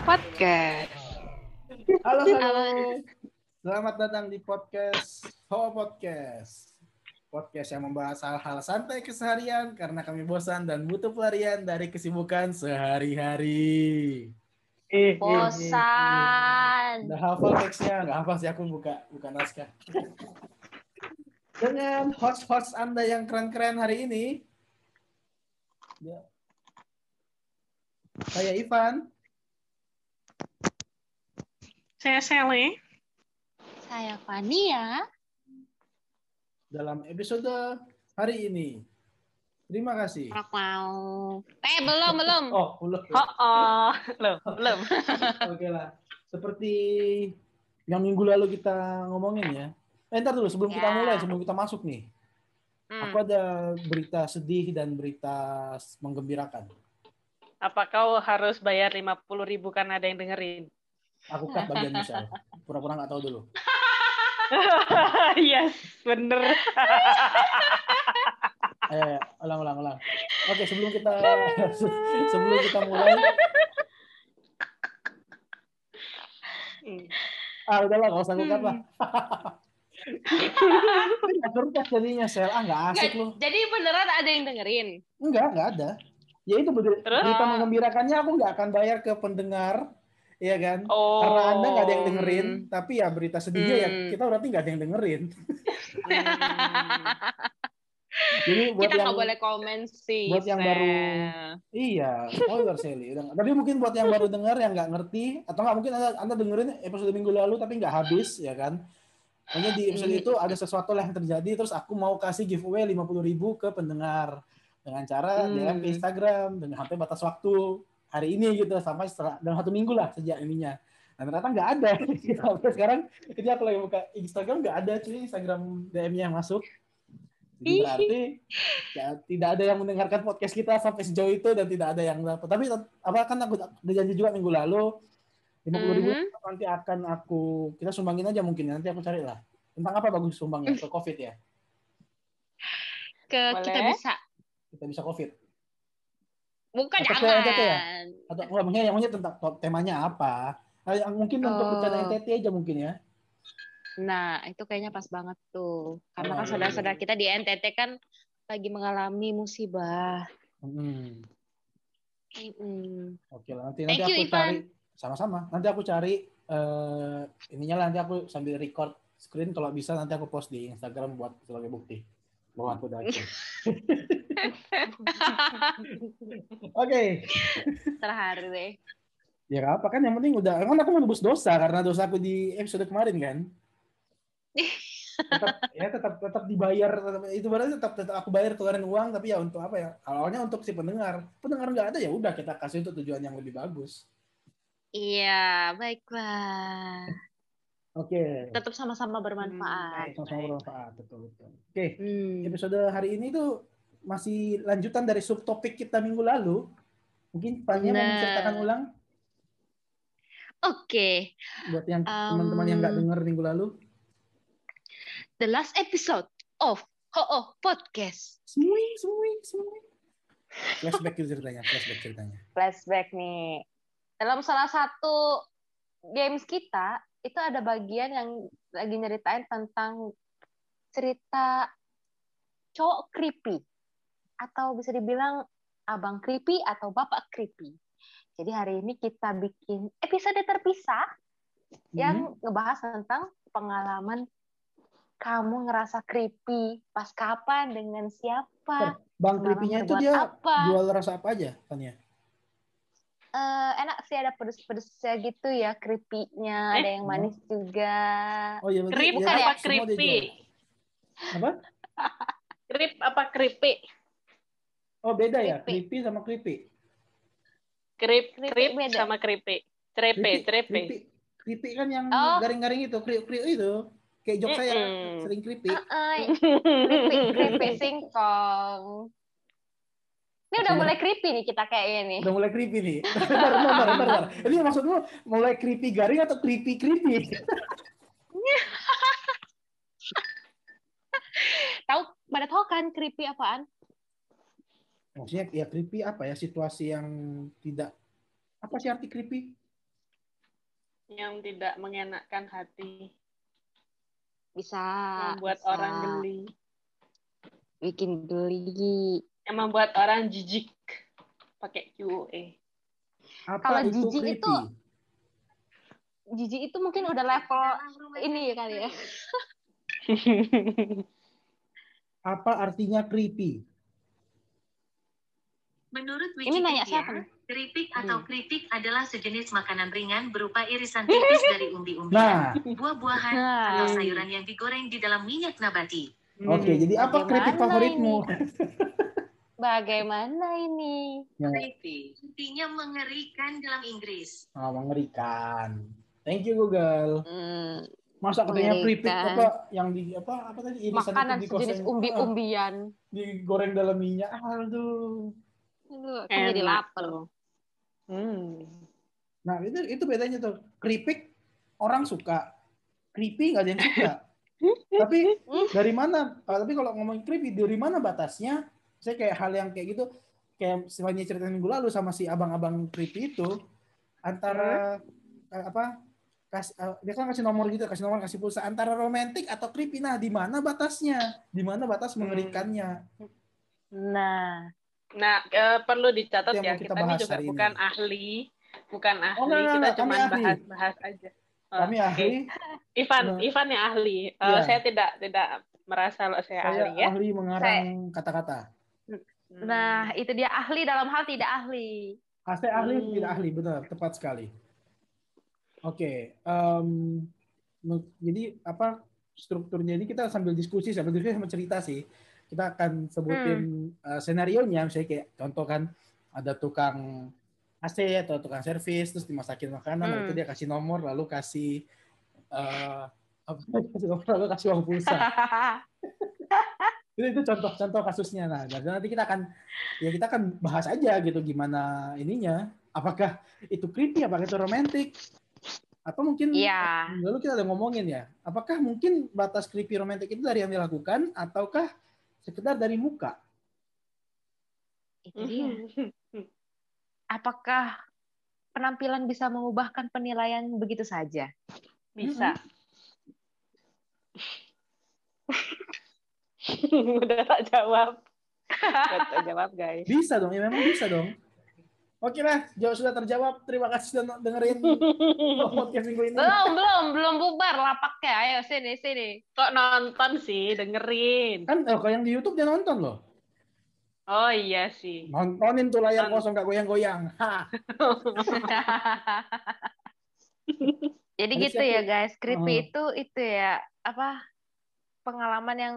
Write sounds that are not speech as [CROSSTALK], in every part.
Podcast. Halo, halo. Selamat datang di podcast Ho Podcast. Podcast yang membahas hal-hal santai keseharian karena kami bosan dan butuh pelarian dari kesibukan sehari-hari. Eh, eh, eh, bosan. Udah hafal teksnya, nggak hafal sih aku buka buka naskah. Dengan host-host Anda yang keren-keren hari ini. Ya. Saya Ivan. Saya Sally. Saya Fania. dalam episode hari ini. Terima kasih. Mau. Eh belum belum. Oh, belum. Ho-oh. Belum, [LAUGHS] belum. Oke lah. Seperti yang minggu lalu kita ngomongin ya. Eh, ntar dulu sebelum kita Ya. mulai, sebelum kita masuk nih. Hmm. Aku ada berita sedih dan berita menggembirakan. Apa kau harus bayar 50 ribu karena ada yang dengerin? Aku cut bagian misal. Pura-pura nggak tahu dulu. [LAUGHS] yes, bener. Ayo, [LAUGHS] ulang, ulang, ulang. Oke, sebelum kita [LAUGHS] sebelum kita mulai, ah udahlah, nggak usah lah. Kertas jadinya sel, ah nggak asik lu. Jadi beneran ada yang dengerin. Enggak, enggak ada. Ya itu ber- Terus? berita menggembirakannya aku nggak akan bayar ke pendengar, ya kan? Oh. Karena anda nggak ada yang dengerin, tapi ya berita sedihnya ya Hmm. kita berarti nggak ada yang dengerin. Jadi buat Kita yang nggak boleh komen sih. buat yang baru iya, spoiler Sally. Udah- Tapi mungkin buat yang baru dengar yang nggak ngerti atau nggak mungkin anda, anda dengerin episode minggu lalu tapi nggak habis, ya kan? Pokoknya di episode Hmm. itu ada sesuatu lah yang terjadi, terus aku mau kasih giveaway 50.000 ribu ke pendengar dengan cara Hmm. DM ke Instagram dengan sampai batas waktu hari ini gitu sampai setelah dalam satu minggu lah sejak ininya. Dan ternyata nggak ada. [LAUGHS] Sampai sekarang ini aku lagi buka Instagram nggak ada cuy Instagram DM-nya yang masuk. Jadi berarti ya, tidak ada yang mendengarkan podcast kita sampai sejauh itu dan tidak ada yang dapat. Tapi apa kan aku udah janji juga minggu lalu 50.000 ribu Mhm. nanti akan aku kita sumbangin aja mungkin nanti aku cari lah. Tentang apa bagus sumbangnya ke COVID ya? Ke Boleh. kita bisa. Kita bisa COVID. Bukan Atau ke NTT ya? jangan. Atau enggak maksudnya yang tentang temanya apa? Ah, yang mungkin untuk Oh. bercanda NTT aja mungkin ya. Nah, itu kayaknya pas banget tuh. Karena Oh, kan saudara-saudara kita di NTT kan lagi mengalami musibah. Hmm. Mm-mm. Oke lah nanti Thank nanti you, aku Ivan. cari sama-sama. Nanti aku cari eh ininya lah nanti aku sambil record screen kalau bisa nanti aku post di Instagram buat sebagai bukti bahwa aku udah. [LAUGHS] Oke. Terharu deh. Ya apa kan yang penting udah kan aku menebus dosa karena dosa aku di episode kemarin kan. tetap [LAUGHS] ya tetap tetap dibayar tetap, itu berarti tetap tetap aku bayar keluarin uang tapi ya untuk apa ya awalnya untuk si pendengar pendengar nggak ada ya udah kita kasih untuk tujuan yang lebih bagus Iya, baiklah. oke Tetap sama-sama bermanfaat. sama-sama bermanfaat betul betul oke Hmm. episode hari ini tuh masih lanjutan dari subtopik kita minggu lalu mungkin Fania mau Nah. menceritakan ulang Oke, buat yang Um, teman-teman yang nggak dengar minggu lalu the last episode of Ho Podcast. semui semui semui flashback ceritanya flashback ceritanya Flashback nih. Dalam salah satu games kita, itu ada bagian yang lagi nyeritain tentang cerita cowok creepy. Atau bisa dibilang abang creepy atau bapak creepy. Jadi hari ini kita bikin episode terpisah yang ngebahas tentang pengalaman kamu ngerasa creepy pas kapan dengan siapa Bang Creepy-nya itu dia apa? jual rasa apa aja Fania Eh, enak sih ada pedes-pedesnya gitu ya creepy-nya Eh, ada yang manis juga oh iya Krip ya, bukan ya? apa jual. apa [LAUGHS] Krip apa creepy? Oh beda ya, creepy sama creepy. Krip, krip beda. sama creepy. Trepe, trepe. creepy kan yang Oh. garing-garing itu, kriuk kriuk itu. Kayak jok saya Mm-mm. sering creepy. Eh, creepy creepy singkong ini udah mulai creepy nih kita kayaknya nih Udah mulai creepy nih. bentar, bentar, bentar, bentar, bentar. Ini maksudmu mulai creepy garing atau creepy creepy? [LAUGHS] tahu pada tahu kan creepy apaan maksudnya ya creepy apa ya situasi yang tidak apa sih arti creepy? Yang tidak mengenakkan hati, Bisa. membuat bisa. orang geli, Bikin geli. Yang membuat orang jijik pakai QE. Apa Kalau itu jijik creepy? itu- Jijik itu mungkin udah level ini ya kali ya. [LAUGHS] Apa artinya creepy? Menurut Ini nanya Wikipedia, siapa nih? keripik atau Hmm. keripik adalah sejenis makanan ringan berupa irisan tipis [LAUGHS] dari umbi-umbian, Nah, buah-buahan, Nah. atau sayuran yang digoreng di dalam minyak nabati. oke. Jadi apa keripik favoritmu? [LAUGHS] Bagaimana ini? Creepy, artinya mengerikan dalam Inggris. oh, mengerikan. Thank you Google. Hmm, Masa katanya keripik Mengerikan. apa yang di apa apa tadi irisan makanan itu digoseng- sejenis ah, umbi-umbian. digoreng dalam minyak. Aduh. Aduh, aku jadi lapar. Hmm. Nah, itu itu bedanya tuh. Keripik orang suka. Creepy nggak ada yang suka. [LAUGHS] tapi dari mana? ah, tapi kalau ngomong creepy, dari mana batasnya? Saya kayak hal yang kayak gitu, kayak semuanya cerita minggu lalu sama si abang-abang creepy itu antara eh, apa? Kas, eh, dia kan kasih nomor gitu, kasih nomor, kasih pulsa antara romantis atau creepy. Nah, di mana batasnya? Di mana batas Hmm. mengerikannya? Nah, Nah, eh, perlu dicatat yang ya, kita kita, ini bahas juga ini. bukan ahli, bukan ahli, Oh, enggak, kita cuma kami ahli. bahas-bahas aja. Oh, Kami oke. ahli, Ivan, Nah. Ivan yang ahli. Eh, Iya. Saya tidak tidak merasa kalau saya, saya ahli ya. ahli mengarang kata-kata. Hmm. nah itu dia ahli dalam hal tidak ahli. Asli ahli Hmm. tidak ahli benar tepat sekali. Oke, em, men- jadi apa strukturnya ini kita sambil diskusi sambil diskusi sama cerita sih. Kita akan sebutin eh, senario nya misalnya kayak contoh kan ada tukang AC atau tukang servis terus dimasakin makanan lalu Hmm. itu dia kasih nomor lalu kasih eh, apa [LAUGHS] kasih nomor lalu kasih uang pulsa. [LAUGHS] itu itu contoh-contoh kasusnya nah dan nanti kita akan ya kita akan bahas aja gitu gimana ininya apakah itu creepy apakah itu romantis atau mungkin Iya. lalu kita udah ngomongin ya apakah mungkin batas creepy romantis itu dari yang dilakukan ataukah sekedar dari muka Itu dia. Apakah penampilan bisa mengubahkan penilaian begitu saja? Bisa. [LAUGHS] [LAUGHS] Udah tak jawab. Udah tak jawab, guys. bisa dong ya memang bisa dong oke lah jawab sudah terjawab terima kasih sudah dengerin [LAUGHS] podcast minggu ini Belum, belum, belum bubar lapaknya. Ayo sini, sini. Kok nonton sih, dengerin. kan oh, kalau yang di YouTube dia nonton loh Oh iya sih. nontonin tuh layar Nonton. kosong gak goyang-goyang [LAUGHS] ha Jadi Ada gitu siapa? ya guys, creepy Oh. itu itu ya apa pengalaman yang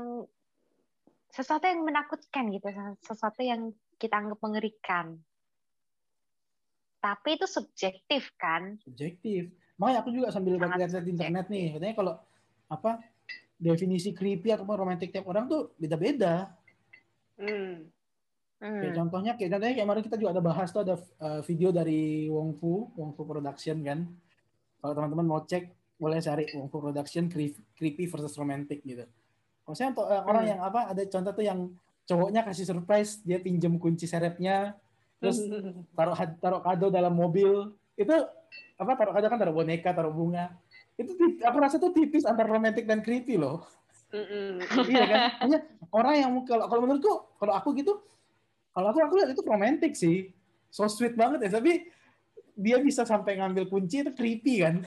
sesuatu yang menakutkan gitu, sesuatu yang kita anggap mengerikan. Tapi itu subjektif kan? subjektif. Makanya aku juga sambil lihat-lihat di internet nih, katanya kalau apa definisi creepy atau romantis tiap orang tuh beda-beda. Hmm. Kayak Hmm. contohnya kayak contohnya kayak kemarin kita juga ada bahas tuh ada uh, video dari Wong Fu, Wong Fu Production kan. Kalau teman-teman mau cek boleh cari Wong Fu Production creep- creepy versus romantic gitu. Kalau saya untuk orang Hmm. yang apa ada contoh tuh yang cowoknya kasih surprise dia pinjem kunci serepnya terus [LAUGHS] taruh taruh kado dalam mobil. Itu apa taruh kado kan taruh boneka taruh bunga. Itu aku rasa tuh tipis antara romantis dan creepy loh. Iya kan? [LAUGHS] Hanya orang yang kalau kalau menurutku kalau aku gitu kalau aku aku lihat itu romantis sih. So sweet banget ya tapi dia bisa sampai ngambil kunci itu creepy kan?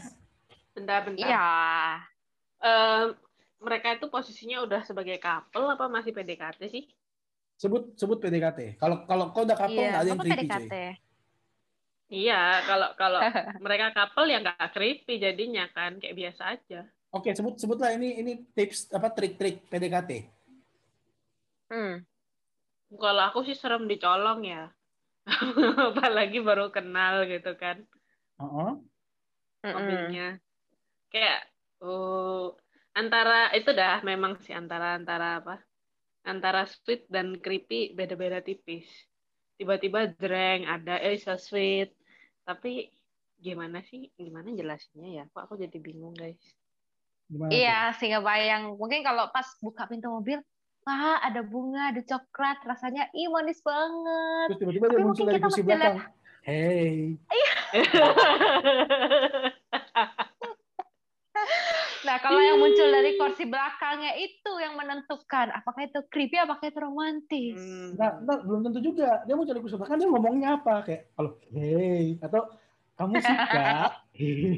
Bentar, bentar. Iya. Em, mereka itu posisinya udah sebagai couple apa masih PDKT sih? sebut sebut PDKT kalau kalau kau udah couple Iya, nggak ada yang creepy PDKT? cuy Iya, kalau kalau [LAUGHS] mereka couple ya nggak creepy jadinya kan, kayak biasa aja. oke sebut sebutlah ini ini tips apa trik-trik PDKT Hmm. Kalau aku sih serem dicolong ya. [LAUGHS] Apalagi baru kenal gitu kan Heeh. Mm-mm. mobilnya. Kayak oh antara itu dah memang sih antara antara apa? Antara sweet dan creepy beda-beda tipis. Tiba-tiba dreng ada eh so sweet. Tapi gimana sih? Gimana jelasinnya ya? Kok aku jadi bingung, guys. gimana? Iya, sehingga bayang. Mungkin kalau pas buka pintu mobil, wah ada bunga, ada coklat, rasanya ih manis banget. Terus tiba-tiba dia Tapi muncul mungkin dari kita kursi masih belakang. Hey, [LAUGHS] [LAUGHS] [LAUGHS] Nah, kalau yang muncul dari kursi belakangnya itu yang menentukan apakah itu creepy, apakah itu romantis. Hmm. nah, nah, belum tentu juga. Dia muncul dari kursi belakang, dia ngomongnya apa? Kayak, halo, hey, atau kamu suka? [LAUGHS]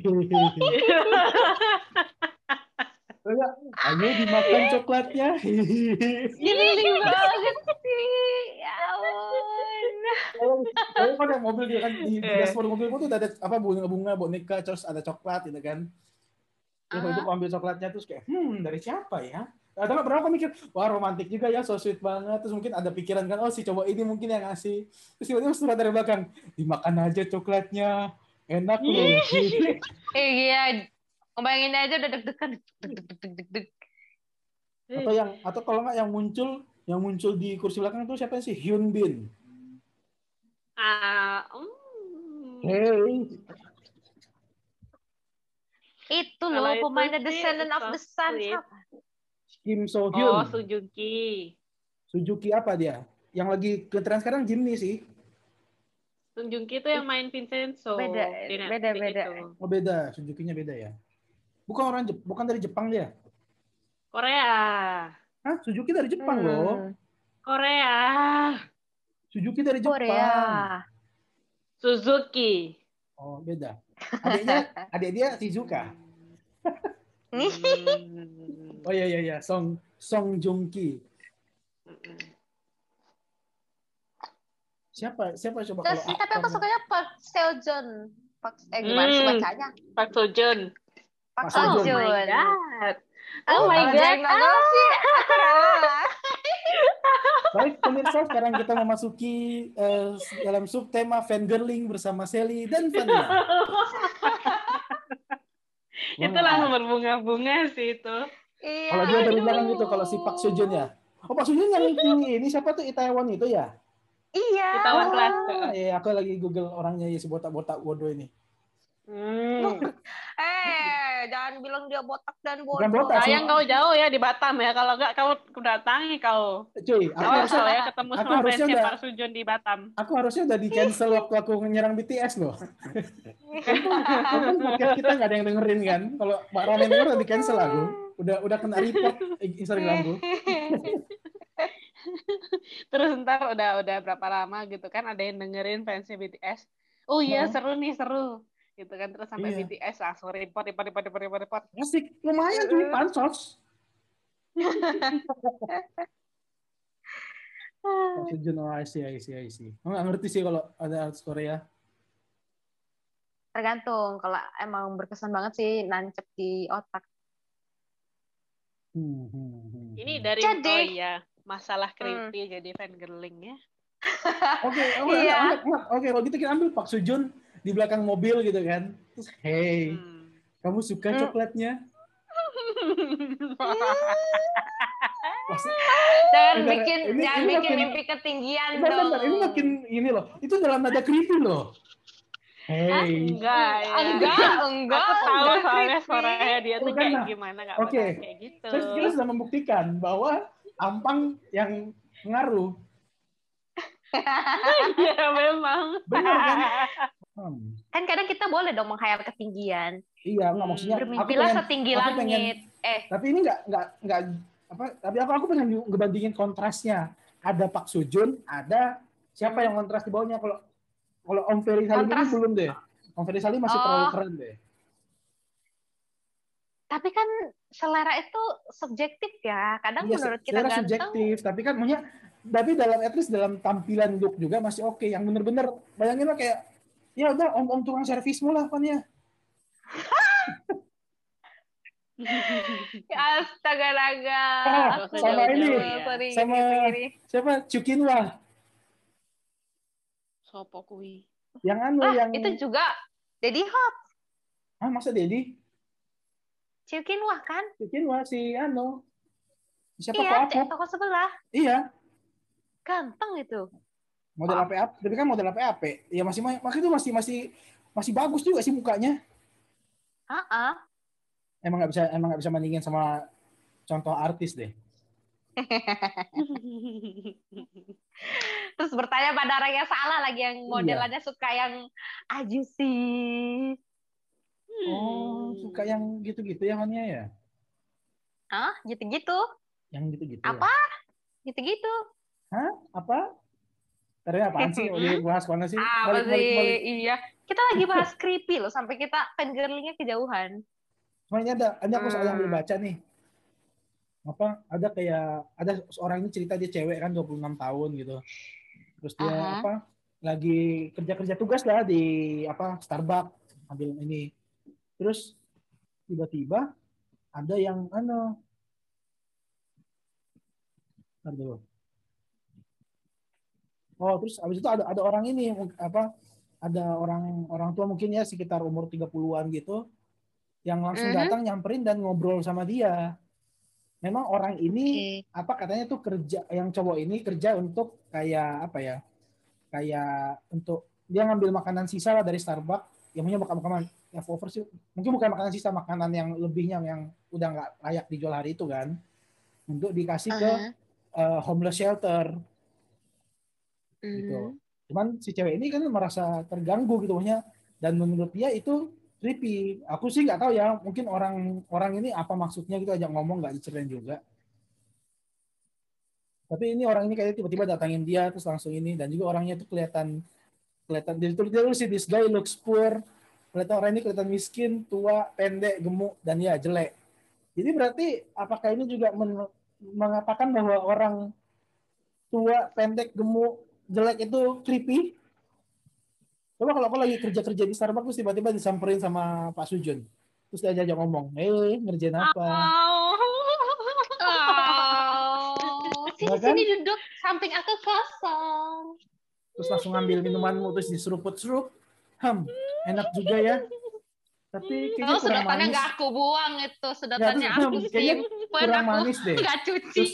Ayo dimakan coklatnya. Geli banget sih. Ya ampun. Kalau kan mobil dia kan di, dashboard mobil udah ada apa bunga-bunga, boneka, terus ada coklat gitu kan. Terus waktu itu ambil coklatnya terus kayak, hmm dari siapa ya? Atau nggak berapa mikir, wah romantik juga ya, so sweet banget. Terus mungkin ada pikiran kan, oh si cowok ini mungkin yang ngasih. Terus tiba-tiba surat dari belakang, dimakan aja coklatnya, enak loh. Eh [LAUGHS] iya, ngebayangin aja udah deg-degan. Deg, deg, deg, deg, deg. atau yang atau kalau nggak yang muncul yang muncul di kursi belakang itu siapa sih Hyun Bin Ah, hmm. hey Itu Kalau loh itu pemainnya sih, Descendant of the Sun siapa? Kim So Oh, Hyun Suzuki. Suzuki apa dia yang lagi keren sekarang Jimny sih Suzuki itu yang main Vincenzo. Beda, beda, beda. itu. oh beda Suzuki-nya beda ya bukan orang Jep- bukan dari Jepang dia Korea. Hah Suzuki dari Jepang loh Hmm, Korea. Suzuki dari Jepang Korea. Suzuki. oh beda adiknya [LAUGHS] adik dia Shizuka Hmm. oh iya iya iya Song Song Joong Ki siapa siapa coba Terus, kalau tapi aku sukanya Park Seo Joon. Park, eh gimana sih Hmm. bacanya? Park Sojun. Park Park Seo Seo Oh Joon. my Joon. god. Oh Oh my god. Jack Nagel sih aku rela. [LAUGHS] Baik pemirsa, sekarang kita memasuki eh, dalam subtema fangirling bersama Sally dan Fania. [LAUGHS] itu Wah. langsung berbunga-bunga sih itu. Iya. Kalau dia dari belakang gitu, kalau si Pak Sejun ya. Oh Pak Sejun yang ini, ini siapa tuh Itaewon itu ya? Iya. Itaewon Class. Ah, iya, aku lagi Google orangnya ya si botak-botak bodoh ini. Hmm. Eh, jangan bilang dia botak dan bodoh. Bukan botak. Sayang kau jauh ya di Batam ya. Kalau enggak kau datangi kau. Cuy, aku Awas harusnya, ya ketemu aku sama harusnya fansnya udah- Pak Sujun di Batam. aku harusnya udah di cancel waktu aku nyerang BTS loh. Untung podcast kita nggak ada yang dengerin kan. Kalau Mbak Ramen denger udah di cancel aku. Udah udah kena report Instagramku. Terus ntar udah udah berapa lama gitu kan ada yang dengerin fansnya BTS. Oh iya Oh. seru nih seru. Gitu kan terus sampai Iya. BTS langsung report report report report report. report. Asik, lumayan cuy, pansos. Pak Sejun, oh I see, I see, I see. Oh, nggak ngerti sih kalau ada artis Korea. Tergantung. Kalau emang berkesan banget sih nancep di otak. Hmm, hmm, hmm, Ini hmm. dari Jadi- oh iya masalah creepy jadi fangirling ya. Oke, oke, Iya. angkat, angkat. oke. Kalau gitu kita ambil Pak Sujun di belakang mobil gitu kan. Terus, hey, Hmm. kamu suka Hmm. coklatnya? Maksud- Jangan Bentar, bikin ini- jangan ini bikin makin- mimpi ketinggian Bentar, dong. bentar, ini makin ini loh. Itu dalam nada creepy loh. Ah, Hey, enggak ya. Enggak, enggak. Aku tahu enggak soalnya creepy. suaranya dia tuh Bukan, kayak nah. gimana nggak Oke. bakal kayak gitu. terus kita sudah membuktikan bahwa ampang yang pengaruh. [LAUGHS] Iya memang. Benar kan? Hmm. Kan kadang kita boleh dong menghayal ketinggian. Iya, nggak maksudnya. aku Bermimpilah pengen- setinggi aku pengen- langit. Eh, tapi ini nggak nggak nggak apa tapi aku aku pengen ngebandingin kontrasnya ada Pak Sujun ada siapa yang kontras di bawahnya kalau kalau Om Ferry Salim ini belum deh Om Ferry Salim masih Oh. terlalu keren deh tapi kan selera itu subjektif ya. Kadang Iya, menurut kita selera ganteng. subjektif tapi kan maksudnya tapi dalam at least dalam tampilan look juga masih oke yang bener-bener bayangin lah kayak ya udah om om tukang servismu lah kan ya [LAUGHS] Astaga naga. Ah, sama ini, sorry, sama- siapa Cukinwa Sopo kui. yang anu Lah, yang itu juga Daddy Hot. ah masa Dedi Cilkin wah kan? Cukinwa si anu siapa Iya, toko sebelah. iya Ganteng itu. Model Ah. apa tapi kan model apa apa ya masih makanya itu masih masih masih bagus juga sih mukanya Ah, emang nggak bisa emang nggak bisa bandingin sama contoh artis deh [LAUGHS] Terus bertanya pada orang yang salah lagi yang Iya. modelannya suka yang aju sih. Oh, suka yang gitu-gitu ya Hania ya? Hah? Gitu-gitu. Yang gitu-gitu. Apa? Ya? Gitu-gitu. Apa? Tadi apaan sih? Oh, bahas mana sih? Apa Balik, sih? balik, balik. Iya. Kita lagi bahas creepy loh sampai kita fangirlingnya kejauhan. Semuanya ada, ada aku soal yang Hmm. belum baca nih. Apa? Ada kayak ada seorang ini cerita dia cewek kan 26 tahun gitu. Terus dia Aha. apa? Lagi kerja-kerja tugas lah di apa? Starbucks ambil ini. Terus tiba-tiba ada yang ano Ntar dulu. Oh, terus abis itu ada ada orang ini apa? Ada orang orang tua mungkin ya sekitar umur 30-an gitu yang langsung Mhm. datang nyamperin dan ngobrol sama dia. Memang orang ini apa katanya tuh kerja yang cowok ini kerja untuk kayak apa ya? Kayak untuk dia ngambil makanan sisa lah dari Starbucks. Yang punya makan makanan yang over sih. Mungkin bukan makanan sisa, makanan yang lebihnya yang udah nggak layak dijual hari itu kan. Untuk dikasih ke Aha. eh, homeless shelter Gitu. Cuman si cewek ini kan merasa terganggu gitu maksudnya dan menurut dia itu creepy. Aku sih nggak tahu ya, mungkin orang orang ini apa maksudnya gitu ajak ngomong nggak diceritain juga. Tapi ini orang ini kayak tiba-tiba datangin dia terus langsung ini dan juga orangnya tuh kelihatan kelihatan dia tulis dia sih this guy looks poor. Kelihatan orang ini kelihatan miskin, tua, pendek, gemuk dan ya jelek. Jadi berarti apakah ini juga men- mengatakan bahwa orang tua, pendek, gemuk, jelek itu creepy? Coba kalau aku lagi kerja-kerja di Starbucks terus tiba-tiba disamperin sama Pak Sujun. Terus dia ajak ngomong, eh ngerjain apa? Oh, sini Ya kan? sini duduk samping aku kosong. Terus langsung ngambil minumanmu terus diseruput-serup. Hem, enak juga ya. Tapi kayaknya Oh, kurang sedotannya manis. nggak aku buang itu, sedotannya Ya, terus aku kayaknya Kurang aku manis deh. nggak cuci.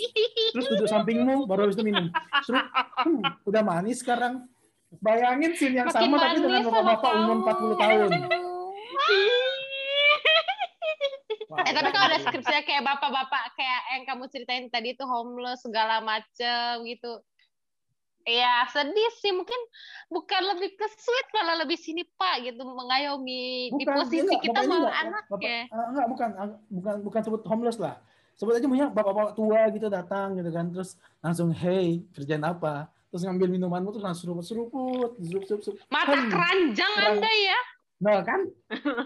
Terus duduk sampingmu, baru habis itu minum. Serup, hmm, udah manis sekarang. Bayangin scene yang Makin sama tapi dengan bapak-bapak umur kamu. 40 tahun. Wah, Eh tapi kalau ada skripsinya kayak bapak-bapak kayak yang kamu ceritain tadi itu homeless segala macem gitu. Iya sedih sih mungkin bukan lebih ke sweet malah lebih sini pak gitu mengayomi di Bukan, posisi enggak, kita enggak, anaknya. Bapak, ah, enggak, bukan, ah, bukan, bukan sebut homeless lah. Sebut aja punya bapak-bapak tua gitu datang gitu kan, terus langsung hey kerjaan apa? Terus ngambil minumanmu terus langsung seruput-seruput, seruput-seruput. Mata Hmm, keranjang anda ya. Nah kan,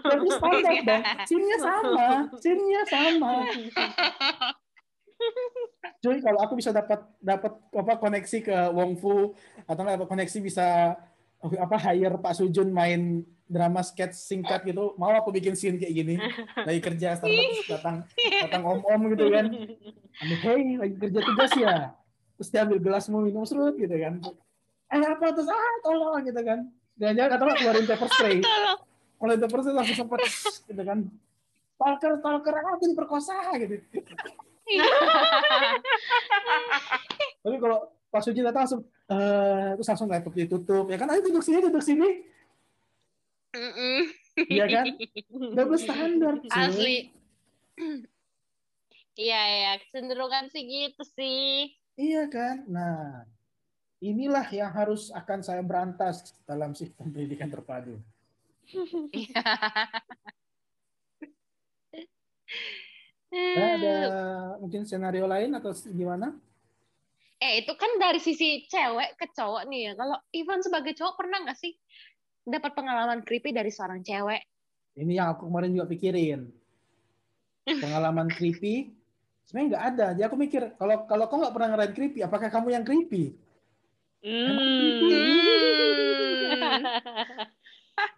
jadi standar dong. Scene-nya sama, scene-nya sama. [LAUGHS] Cuy, kalau aku bisa dapat dapat apa koneksi ke Wong Fu atau nggak koneksi bisa apa hire Pak Sujun main drama sketch singkat gitu, mau aku bikin scene kayak gini. [LAUGHS] Lagi kerja Starbucks datang datang om-om gitu kan. Ambil, hey, lagi kerja tugas ya. Terus dia ambil gelasmu minum serut gitu kan. Eh apa terus ah tolong gitu kan. Jangan-jangan atau nggak keluarin pepper spray. Kalau pepper spray langsung sempat [LAUGHS] gitu kan. Stalker, stalker, aku diperkosa gitu. [LAUGHS] Tapi kalau pas Suji datang langsung, eh terus langsung laptop ditutup. Ya kan, ayo duduk sini, duduk sini. Iya kan? Double standar. [LAUGHS] Asli. [CLEARS THROAT] Iya ya, kecenderungan sih gitu sih. Iya kan? Nah, inilah yang harus akan saya berantas dalam sistem pendidikan terpadu. [LAUGHS] Nah, ada mungkin senario lain atau gimana? Eh itu kan dari sisi cewek ke cowok nih ya. Kalau Ivan sebagai cowok pernah nggak sih dapat pengalaman creepy dari seorang cewek? Ini yang aku kemarin juga pikirin. [LAUGHS] Pengalaman creepy, sebenarnya nggak ada. Jadi aku mikir, kalau kalau kau nggak pernah ngerasain creepy, apakah kamu yang creepy? Hmm. [LAUGHS]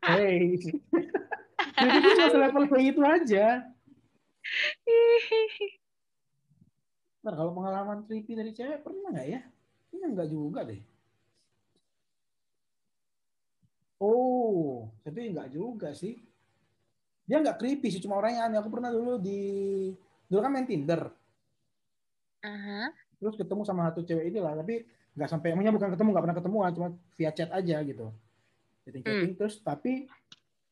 Hey, [LAUGHS] jadi itu cuma selevel kayak itu aja. Ntar kalau pengalaman creepy dari cewek pernah nggak ya? Ini nggak juga deh. Oh, tapi nggak juga sih. Dia nggak creepy sih, cuma orangnya aneh. Aku pernah dulu di dulu kan main Tinder, Aha. terus ketemu sama satu cewek ini lah, tapi nggak sampai, emangnya bukan ketemu, nggak pernah ketemuan, cuma via chat aja gitu. Chatting-chatting terus, tapi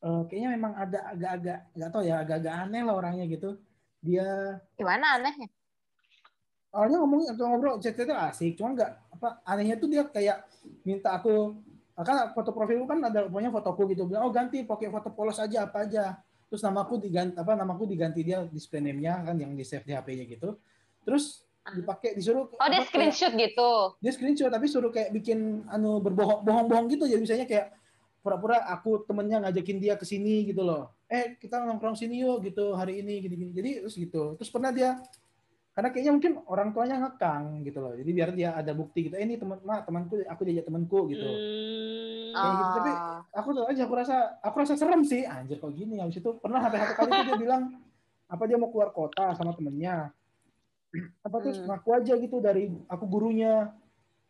eh, kayaknya memang ada agak-agak nggak tahu ya, agak-agak aneh lah orangnya gitu. Dia Gimana anehnya? awalnya ngomongin atau ngobrol chat-chatnya asik cuma nggak apa anehnya tuh dia kayak minta aku kan foto profilku kan ada pokoknya fotoku gitu bilang oh ganti pakai foto polos aja apa aja terus namaku diganti apa namaku diganti dia display name-nya kan yang di save di HP-nya gitu terus dipakai disuruh Oh, dia apa, kayak- screenshot gitu. dia screenshot tapi suruh kayak bikin anu berbohong bohong-bohong gitu jadi misalnya kayak pura-pura aku temennya ngajakin dia ke sini gitu loh eh kita nongkrong sini yuk gitu hari ini gini-gini. Jadi terus gitu. Terus pernah dia karena kayaknya mungkin orang tuanya ngekang gitu loh. Jadi biar dia ada bukti gitu eh ini teman ma, temanku aku diajak temanku gitu. Hmm. Kayak gitu, tapi Ah. aku tuh aja aku rasa aku rasa serem sih. Anjir kok gini habis itu pernah sampai satu kali dia bilang apa dia mau keluar kota sama temennya? [CLEARS THROAT] Apa terus Hmm. ngaku aja gitu dari aku gurunya.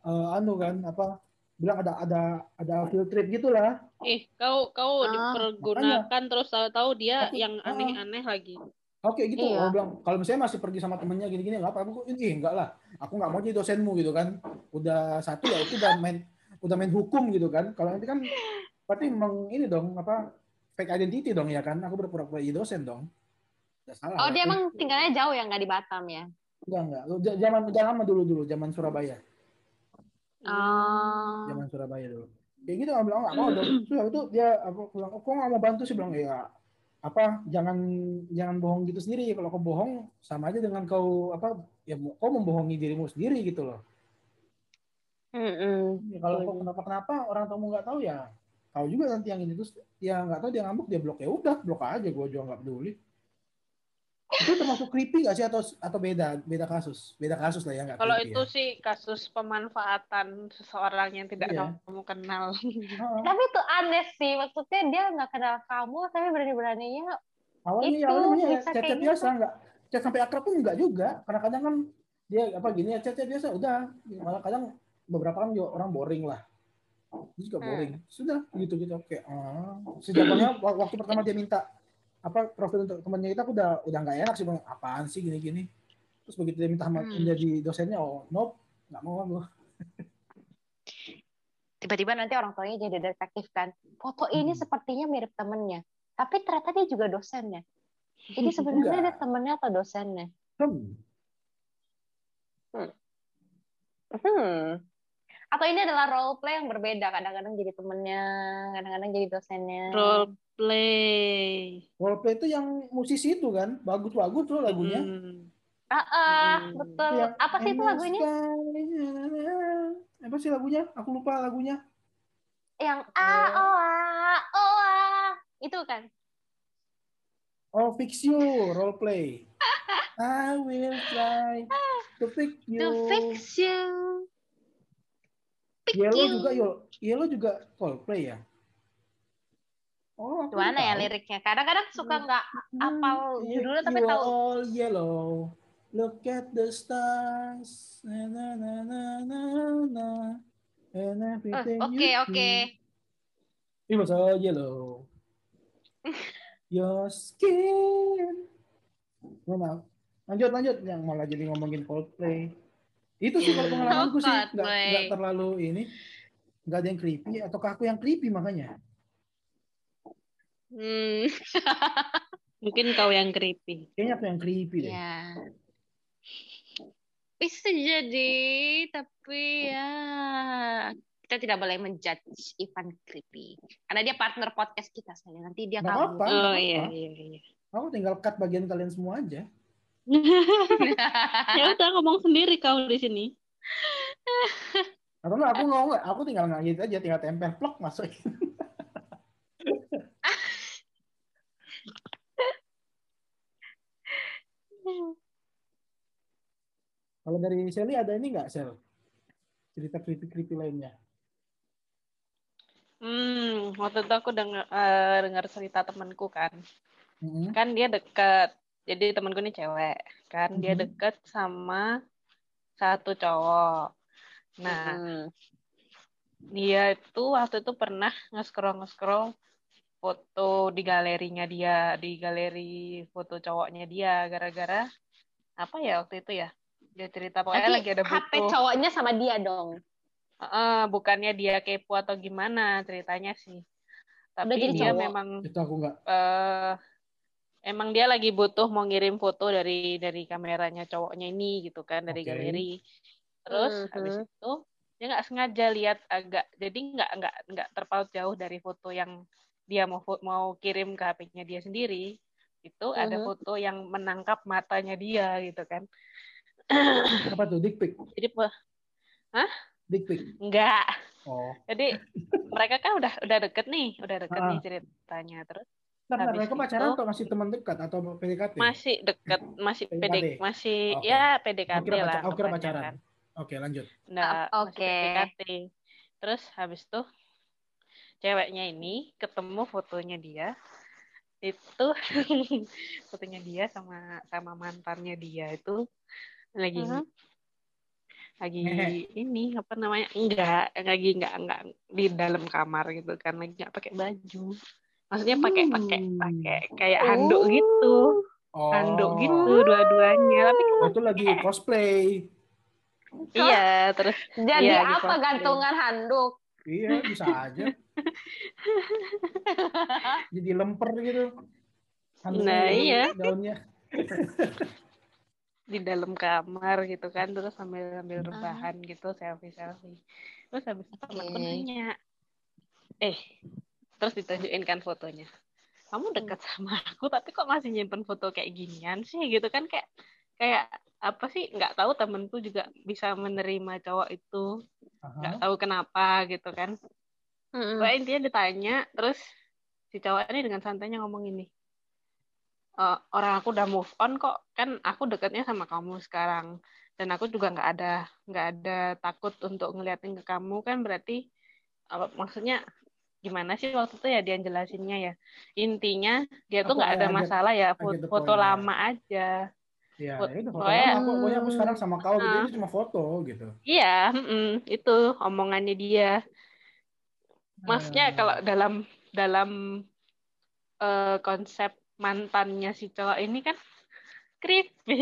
Eh, anu kan apa bilang ada ada ada field trip gitulah. Ih, kau kau Ah, dipergunakan terus tahu-tahu dia Aku- yang ah. aneh-aneh lagi. oke gitu. Iya. Aku bilang kalau misalnya masih pergi sama temennya gini-gini nggak apa aku ini enggak lah. Aku nggak mau jadi dosenmu gitu kan. Udah satu ya itu udah main udah main hukum gitu kan. Kalau nanti kan berarti meng ini dong apa fake identity dong ya kan. Aku berpura-pura jadi dosen dong. Udah salah Oh, dia emang tinggalnya jauh ya, nggak di Batam ya? enggak enggak zaman jangan lama dulu dulu zaman Surabaya Oh. zaman Surabaya dulu. Kayak gitu aku bilang nggak mau dong. Terus itu dia aku bilang kok nggak mau bantu sih? Bilang ya apa jangan jangan bohong gitu sendiri. Kalau kau bohong sama aja dengan kau apa ya kau membohongi dirimu sendiri gitu loh. Mm-mm. Ya, kalau kau kenapa kenapa orang tamu nggak tahu ya tahu juga nanti yang ini. Terus dia nggak tahu dia ngambek dia blok. Ya udah blok aja. Gue juga nggak peduli itu termasuk creepy nggak sih atau atau beda beda kasus beda kasus lah ya nggak Kalau itu ya. sih kasus pemanfaatan seseorang yang tidak Iya. kamu kenal. [LAUGHS] Heeh. Tapi itu aneh sih, maksudnya dia nggak kenal kamu, tapi berani-beraninya awalnya ya Itu awalnya ya bisa chat kayak chat gitu. biasa nggak chat sampai akrab pun nggak juga karena kadang kan dia apa gini ya chat chat biasa udah malah kadang beberapa kan juga orang boring lah dia juga Hmm. boring sudah gitu gitu oke ah. wak- waktu pertama dia minta apa profil untuk temannya itu aku udah udah nggak enak sih bilang apaan sih gini gini terus begitu dia minta Hmm. menjadi dosennya oh nope nggak mau aku [LAUGHS] tiba-tiba nanti orang tuanya jadi detektif kan. Foto ini Hmm. sepertinya mirip temennya, tapi ternyata dia juga dosennya. Jadi [LAUGHS] sebenarnya dia temennya atau dosennya? Hmm. Hmm. Atau ini adalah role play yang berbeda, kadang-kadang jadi temennya, kadang-kadang jadi dosennya. Role play. Roleplay itu yang musisi itu kan bagus-bagus tuh lagunya Hmm. Ah, ah, Hmm. betul. Yang Apa sih itu lagunya? Apa sih lagunya? Aku lupa lagunya. Yang a o a o a itu kan? Oh, fix you, role play. [LAUGHS] I will try to fix you. To fix you. Yellow you. juga, yo. Yellow juga Coldplay ya? Oh, Gimana ya liriknya? Kadang-kadang suka nggak apal You- judulnya tapi tahu. all yellow. Look at the stars. Na, na, na, na, na, na. And everything you. It was all yellow. [LAUGHS] Your skin. Mana? Lanjut, lanjut. Yang malah jadi ngomongin Coldplay. Itu sih kalau pengalamanku sih. Nggak, terlalu ini. Nggak ada yang creepy. Ataukah aku yang creepy makanya? Hmm. [LAUGHS] Mungkin kau yang creepy. Kayaknya aku yang creepy deh. Ya. Bisa jadi, tapi ya kita tidak boleh menjudge Ivan creepy. Karena dia partner podcast kita saya. Nanti dia nggak Oh iya iya iya. Aku tinggal cut bagian kalian semua aja. Ya udah ngomong sendiri kau di sini. Atau enggak, aku ngomong aku tinggal ngajit aja, tinggal tempel plok masukin. Kalau dari Shelly ada ini nggak, Sel? Cerita creepy-creepy lainnya. Hmm, waktu itu aku dengar eh, dengar cerita temanku kan. Mm-mm. Kan dia deket. Jadi temanku ini cewek, kan dia Mhm. deket sama satu cowok. Nah, Hmm. dia itu waktu itu pernah nge-scroll nge-scroll foto di galerinya dia, di galeri foto cowoknya dia gara-gara apa ya waktu itu ya? Dia cerita pokoknya Nanti lagi ada HP butuh. cowoknya sama dia dong. Heeh, bukannya dia kepo atau gimana ceritanya sih. Tapi jadi dia cowok. memang Itu aku nggak. eh emang dia lagi butuh mau ngirim foto dari dari kameranya cowoknya ini gitu kan dari Oke. galeri terus Mhm. habis itu dia nggak sengaja lihat agak jadi nggak nggak nggak terpaut jauh dari foto yang dia mau mau kirim ke HP-nya dia sendiri itu ada Mhm. foto yang menangkap matanya dia gitu kan Apa tuh? Dick pic. jadi pe- Dick pic. nggak Oh. jadi mereka kan udah udah deket nih udah deket Ah. nih ceritanya terus Bentar, mereka pacaran atau masih teman dekat atau PDKT? masih deket masih PDKT. PD masih Oke. ya PDKT kira, lah aku kira kebanyakan. pacaran. Oke, lanjut. Nggak, Ah, masih oke. PDKT. Terus habis itu ceweknya ini ketemu fotonya dia itu [LAUGHS] fotonya dia sama sama mantannya dia itu lagi Mhm. lagi Ngehe. ini apa namanya enggak lagi enggak enggak di dalam kamar gitu kan lagi nggak pakai baju maksudnya pakai pakai Hmm. pakai kayak handuk gitu Oh. handuk gitu dua-duanya tapi kan Oh, itu lagi cosplay. iya terus Jadi Iya, apa cosplay. gantungan handuk? Iya, bisa aja. [LAUGHS] Jadi lemper gitu. Handuknya Nah, di iya. Daunnya. [LAUGHS] di dalam kamar gitu kan terus sambil sambil Ah. rebahan gitu selfie selfie terus habis itu temanku nanya eh terus ditunjukin kan fotonya. Kamu dekat sama aku tapi kok masih nyimpen foto kayak ginian sih gitu kan? Kayak kayak apa sih? Nggak tahu temenku juga bisa menerima cowok itu. Nggak Aha. tahu kenapa gitu kan? Mm-mm. Pokoknya intinya ditanya terus si cowok ini dengan santainya ngomong ini "Eh, orang aku udah move on kok. Kan aku dekatnya sama kamu sekarang. Dan aku juga nggak ada nggak ada takut untuk ngeliatin ke kamu. Kan berarti apa maksudnya gimana sih waktu itu ya dia jelasinnya ya intinya dia tuh Aku nggak ada aja- masalah ya foto, foto ya. lama aja Ya, Foto- itu foto pokoknya- lama. Aku, pokoknya aku sekarang sama kau gitu. Ah. Itu cuma foto gitu. iya mm-mm, itu omongannya dia maksudnya Hmm. kalau dalam dalam eh, konsep mantannya si cowok ini kan creepy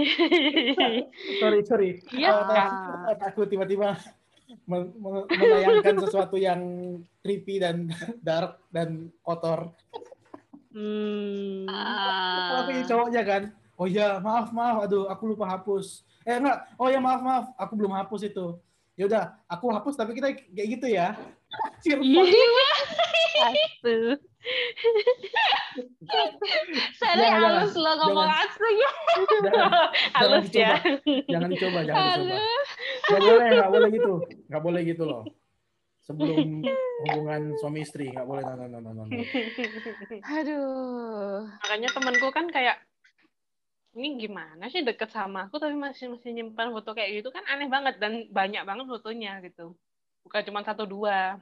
[LAUGHS] sorry sorry Iya Otak- kan? otakku tiba-tiba men- men- menayangkan sesuatu yang creepy dan [LAUGHS] dark dan kotor. Hmm. Ah. tapi cowoknya kan? Oh ya maaf maaf. Aduh aku lupa hapus. Eh enggak. Oh ya maaf maaf. Aku belum hapus itu. Ya udah aku hapus tapi kita kayak gitu ya. Aduh. Seri Jangan, halus lo ngomong asli. jangan, halus ya. Dicoba. jangan dicoba jangan dicoba nggak boleh nggak boleh gitu nggak boleh gitu loh sebelum hubungan suami istri nggak boleh no, no, no, no, no. Aduh. makanya temanku kan kayak ini gimana sih deket sama aku tapi masih masih nyimpan foto kayak gitu kan aneh banget dan banyak banget fotonya gitu bukan cuma satu dua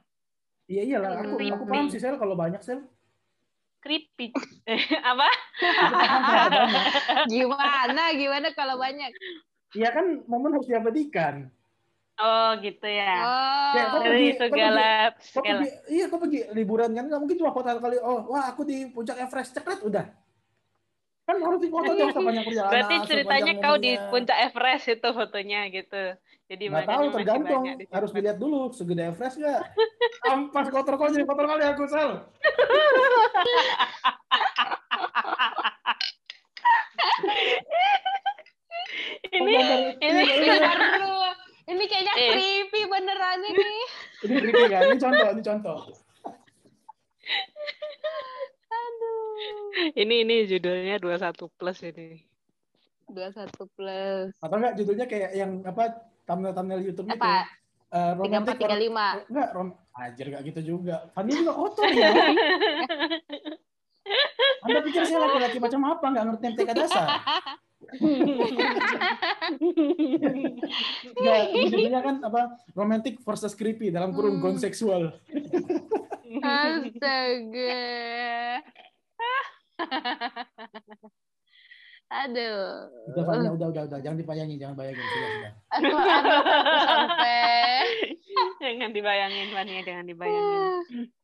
iya iyalah aku Creepy. aku paham sih sel kalau banyak sel creepy [LAUGHS] Eh, apa [LAUGHS] Gimana? Gimana kalau banyak? Iya kan momen harus diabadikan. oh gitu ya. Oh. Ya, kok dari pergi- kok segala Kok segala pergi, iya kok pergi liburan kan? Nggak mungkin cuma foto kali oh wah aku di puncak Everest cekret udah. Kan harus difoto dong sepanjang perjalanan berarti ceritanya kau di puncak Everest itu fotonya gitu. Jadi nggak makanya tahu tergantung. harus dilihat dulu segede Everest nggak? Ampas kotor kau jadi kotor kali aku sel [LAUGHS] ini ini ini Bentar dulu. Ini kayaknya Eh. creepy beneran ini. ini creepy kan ini contoh ini contoh Aduh. ini ini judulnya 21 plus ini 21 plus. atau enggak judulnya kayak yang apa thumbnail thumbnail YouTube itu Apa? Eh, romantic or- 3435. enggak rom ajar enggak gitu juga Fanny juga kotor ya [LAUGHS] Anda pikir saya laki-laki macam apa? Nggak ngerti MTK dasar. [LAUGHS] [LAUGHS] Ini judulnya kan apa? Romantic versus creepy dalam kurung Hmm. seksual. Astaga. Aduh. Udah, Fanny, udah, udah, udah. Jangan dibayangin, jangan bayangin. Sudah, sudah. Aduh, aduh, aku sampai. [LAUGHS] jangan dibayangin Fania jangan dibayangin [LAUGHS]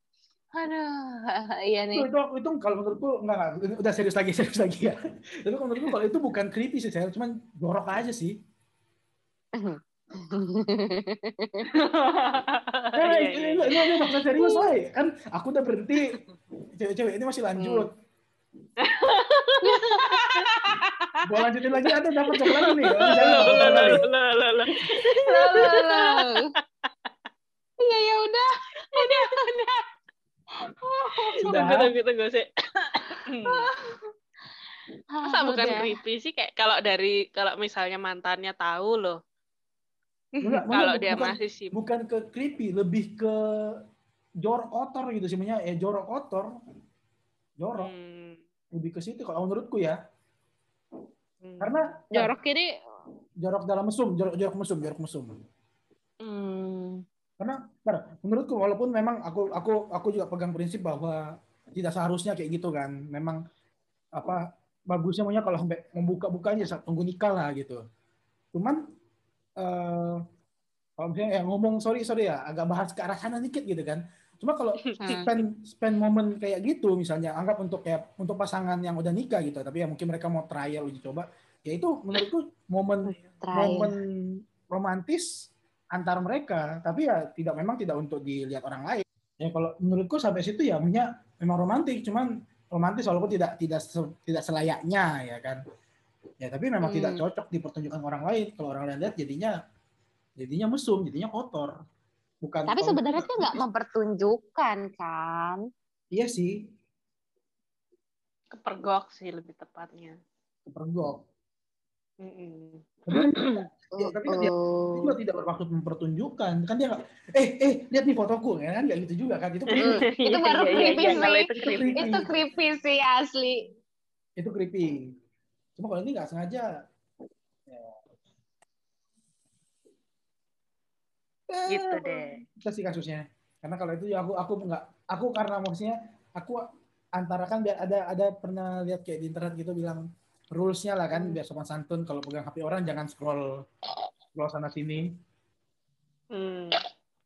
Aduh, [LAUGHS] iya Itu, nih. itu, itu kalau menurutku, enggak, enggak. Ini Udah serius lagi, [LAUGHS] serius lagi ya. Tapi kalau menurutku kalau itu bukan creepy sih, saya cuman jorok aja sih. [LAUGHS] Nah, Iya, ini, iya, ini, iya. ini, ini maksud serius lah. Kan aku udah berhenti. Cewek-cewek ini masih lanjut. Gua lanjutin lagi ada dapat coklat nih. Iya ya udah. Udah, udah. Tunggu, tunggu, tunggu sih. Masa Ah, bukan udah. creepy sih kayak kalau dari kalau misalnya mantannya tahu loh. Kalau dia bukan- masih sibuk. bukan ke creepy, lebih ke jorok kotor gitu sih. Ya jorok kotor. Jorok. Hmm. Lebih ke situ kalau menurutku ya. Hmm. Karena Jorok ini jorok dalam mesum, jorok jorok mesum, jorok mesum. hmm, Karena menurutku walaupun memang aku aku aku juga pegang prinsip bahwa tidak seharusnya kayak gitu kan. Memang apa bagusnya maunya kalau sampai membuka-bukanya saat tunggu nikah lah gitu. Cuman eh kalau misalnya ya ngomong sorry sorry ya agak bahas ke arah sana dikit gitu kan. Cuma kalau [LAUGHS] spend spend momen kayak gitu misalnya anggap untuk kayak untuk pasangan yang udah nikah gitu tapi ya mungkin mereka mau trial uji coba ya itu menurutku momen momen romantis antar mereka tapi ya tidak memang tidak untuk dilihat orang lain ya kalau menurutku sampai situ ya punya memang romantis cuman romantis walaupun tidak tidak se- tidak selayaknya ya kan ya tapi memang Hmm. tidak cocok dipertunjukkan orang lain kalau orang lain lihat jadinya jadinya mesum jadinya kotor bukan Tapi sebenarnya [LAUGHS] dia nggak mempertunjukkan kan. iya sih Kepergok sih lebih tepatnya. kepergok Mm-mm. tapi [CLEARS THROAT] kan Ya, tapi kan dia- Oh. Itu juga tidak bermaksud mempertunjukkan kan dia eh eh lihat nih fotoku ya kan nggak gitu juga kan itu Hmm, itu baru Iya, iya, creepy iya, kalau sih. itu creepy. Creepy. Itu creepy sih asli. itu creepy cuma kalau ini nggak sengaja ya. Gitu deh. kita sih kasusnya karena kalau itu ya aku aku nggak aku karena maksudnya aku antara kan dia ada ada pernah lihat kayak di internet gitu bilang rulesnya lah kan biar sopan santun kalau pegang HP orang jangan scroll scroll sana sini Hmm.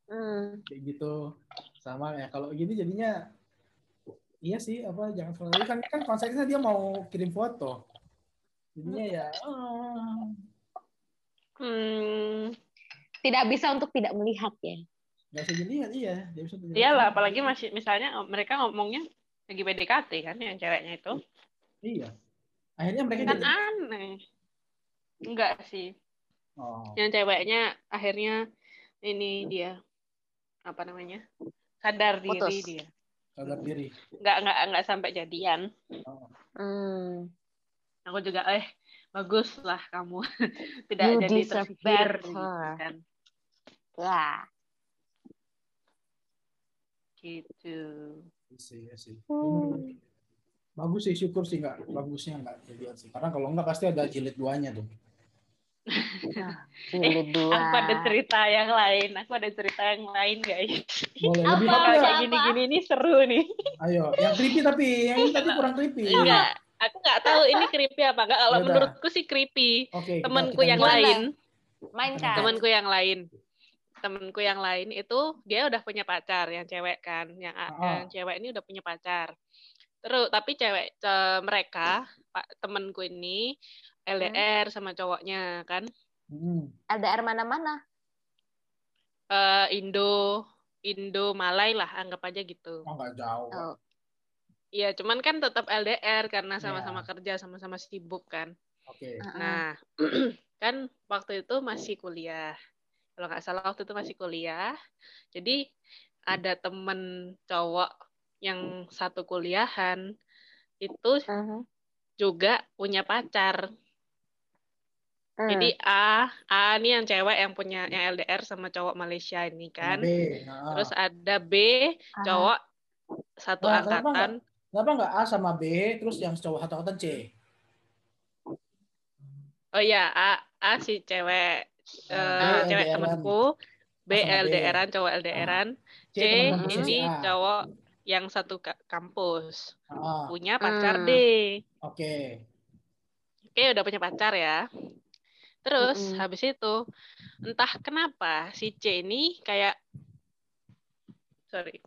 Hmm. kayak gitu sama ya kalau gini jadinya iya sih apa jangan scroll lagi kan kan konsepnya dia mau kirim foto jadinya ya ah, Hmm. Tidak bisa untuk tidak melihat ya. nggak bisa dilihat iya dia bisa dilihat. Iyalah, apalagi masih misalnya oh, mereka ngomongnya lagi PDKT kan yang ceweknya itu. iya akhirnya mereka Kan jadi aneh. Enggak sih. oh Yang ceweknya akhirnya ini dia apa namanya? sadar diri Putus. dia. sadar diri Enggak enggak enggak sampai jadian. oh. Hmm. Aku juga eh bagus lah kamu [LAUGHS] tidak You jadi better. gitu kan. Ya. Gitu. Iya sih, iya sih. Hmm. Bagus sih syukur sih nggak bagusnya nggak jadian sih karena kalau nggak pasti ada jilid duanya tuh [LAUGHS] Jilid dua. Aku ada cerita yang lain. Aku ada cerita yang lain guys. boleh lebih Apa? kayak gini-gini ini seru nih. ayo yang creepy tapi yang ini tadi kurang creepy Enggak. Aku nggak tahu ini creepy apa enggak. Kalau Yaudah. menurutku sih creepy. kita- Temanku yang mulai. lain, Mainkan. temanku yang lain, temanku yang lain itu dia udah punya pacar yang cewek kan, yang, Ah. yang cewek ini udah punya pacar. Terus tapi cewek ce- mereka pak temanku ini LDR sama cowoknya kan, Hmm. LDR mana-mana. Eh, Indo Indo Malay lah anggap aja gitu. oh nggak jauh Oh. Iya, cuman kan tetap LDR karena sama-sama kerja, sama-sama sibuk kan. oke Heeh. Nah, [CLEARS THROAT] kan waktu itu masih kuliah. Kalau nggak salah waktu itu masih kuliah. Jadi ada temen cowok yang satu kuliahan itu Mhm. juga punya pacar. Hmm. Jadi A, A ini yang cewek yang punya yang LDR sama cowok Malaysia ini kan. B. Nah, Terus ada B, Ah. cowok satu Nah, kenapa angkatan. kenapa nggak A sama B terus yang cowok satu angkatan C Oh iya, A, A si cewek eh, B cewek temanku, B B. LDRan, cowok LDRan, C, ini A. cowok yang satu ka- kampus Ah, punya pacar Hmm. D. oke Oke, udah punya pacar ya. Terus Mm-mm. habis itu entah kenapa si C ini kayak sorry